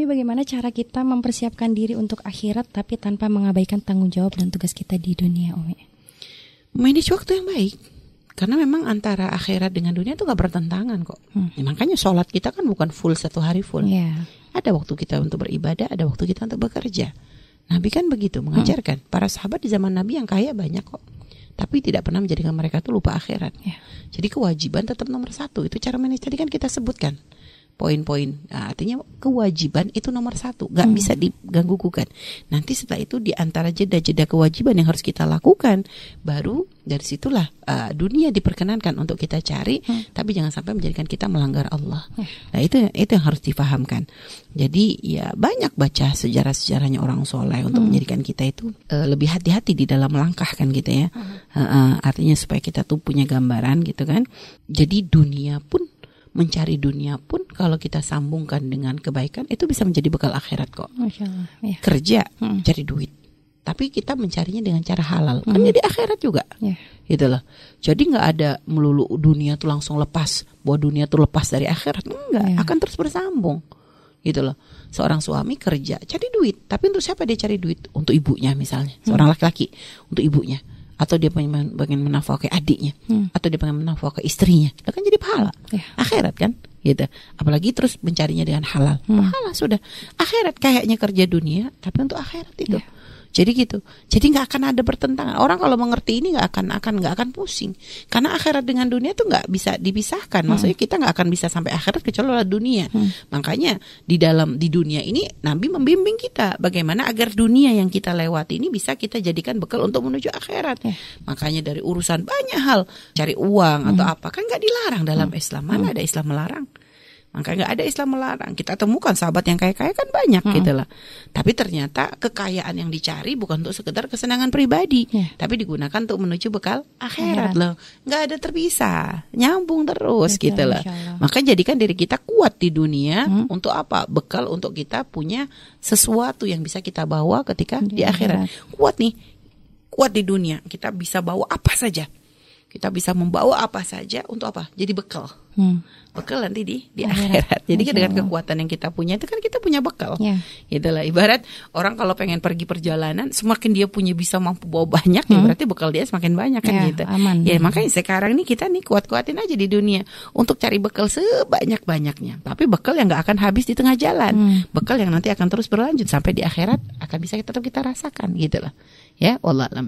Umi bagaimana cara kita mempersiapkan diri untuk akhirat tapi tanpa mengabaikan tanggung jawab dan tugas kita di dunia Umi? Manage waktu yang baik. Karena memang antara akhirat dengan dunia itu gak bertentangan kok. Hmm. Ya, makanya sholat kita kan bukan full satu hari full. Yeah. Ada waktu kita untuk beribadah, ada waktu kita untuk bekerja. Nabi kan begitu mengajarkan. Hmm. Para sahabat di zaman Nabi yang kaya banyak kok. Tapi tidak pernah menjadikan mereka tuh lupa akhirat. Yeah. Jadi kewajiban tetap nomor satu. Itu cara manage tadi kan kita sebutkan poin-poin. Nah, artinya kewajiban itu nomor satu, nggak hmm. bisa diganggu gugat. Nanti setelah itu di antara jeda-jeda kewajiban yang harus kita lakukan, baru dari situlah uh, dunia diperkenankan untuk kita cari, hmm. tapi jangan sampai menjadikan kita melanggar Allah. Hmm. Nah itu itu yang harus difahamkan. Jadi ya banyak baca sejarah-sejarahnya orang soleh untuk hmm. menjadikan kita itu uh, lebih hati-hati di dalam langkah kan gitu ya. Hmm. Uh, uh, artinya supaya kita tuh punya gambaran gitu kan. Jadi dunia pun mencari dunia pun kalau kita sambungkan dengan kebaikan itu bisa menjadi bekal akhirat kok. Masya Allah, ya. Kerja, hmm. cari duit. Tapi kita mencarinya dengan cara halal. Kan hmm. Kan jadi akhirat juga. Ya. Gitu loh. Jadi nggak ada melulu dunia tuh langsung lepas. Bahwa dunia tuh lepas dari akhirat. Enggak. Ya. Akan terus bersambung. Gitu loh. Seorang suami kerja, cari duit. Tapi untuk siapa dia cari duit? Untuk ibunya misalnya. Seorang hmm. laki-laki. Hmm. Untuk ibunya atau dia pengen, pengen menafkahi adiknya hmm. atau dia pengen menafkahi istrinya itu kan jadi pahala ya. akhirat kan gitu apalagi terus mencarinya dengan halal hmm. pahala sudah akhirat kayaknya kerja dunia tapi untuk akhirat itu ya. Jadi gitu. Jadi nggak akan ada pertentangan. Orang kalau mengerti ini nggak akan akan nggak akan pusing. Karena akhirat dengan dunia itu nggak bisa dipisahkan. Hmm. Maksudnya kita nggak akan bisa sampai akhirat kecuali dunia. Hmm. Makanya di dalam di dunia ini Nabi membimbing kita bagaimana agar dunia yang kita lewati ini bisa kita jadikan bekal untuk menuju akhirat. Hmm. Makanya dari urusan banyak hal cari uang hmm. atau apa kan nggak dilarang dalam hmm. Islam. Mana hmm. ada Islam melarang? Maka nggak ada Islam melarang. Kita temukan sahabat yang kaya-kaya kan banyak hmm. gitu lah. Tapi ternyata kekayaan yang dicari bukan untuk sekedar kesenangan pribadi, yeah. tapi digunakan untuk menuju bekal akhirat yeah. loh. Nggak ada terpisah, nyambung terus Betul, gitu lah. Maka jadikan diri kita kuat di dunia hmm. untuk apa? Bekal untuk kita punya sesuatu yang bisa kita bawa ketika di, di akhirat. akhirat. Kuat nih, kuat di dunia. Kita bisa bawa apa saja kita bisa membawa apa saja untuk apa? Jadi bekal. Hmm. Bekal nanti di di akhirat. Jadi Masya dengan kekuatan yang kita punya itu kan kita punya bekal. Yeah. Itulah ibarat orang kalau pengen pergi perjalanan, semakin dia punya bisa mampu bawa banyak, ya hmm. ya berarti bekal dia semakin banyak kan yeah, gitu. Aman. Ya makanya sekarang nih kita nih kuat-kuatin aja di dunia untuk cari bekal sebanyak-banyaknya. Tapi bekal yang nggak akan habis di tengah jalan. Hmm. Bekal yang nanti akan terus berlanjut sampai di akhirat akan bisa tetap kita rasakan gitu lah. Ya, Allah alam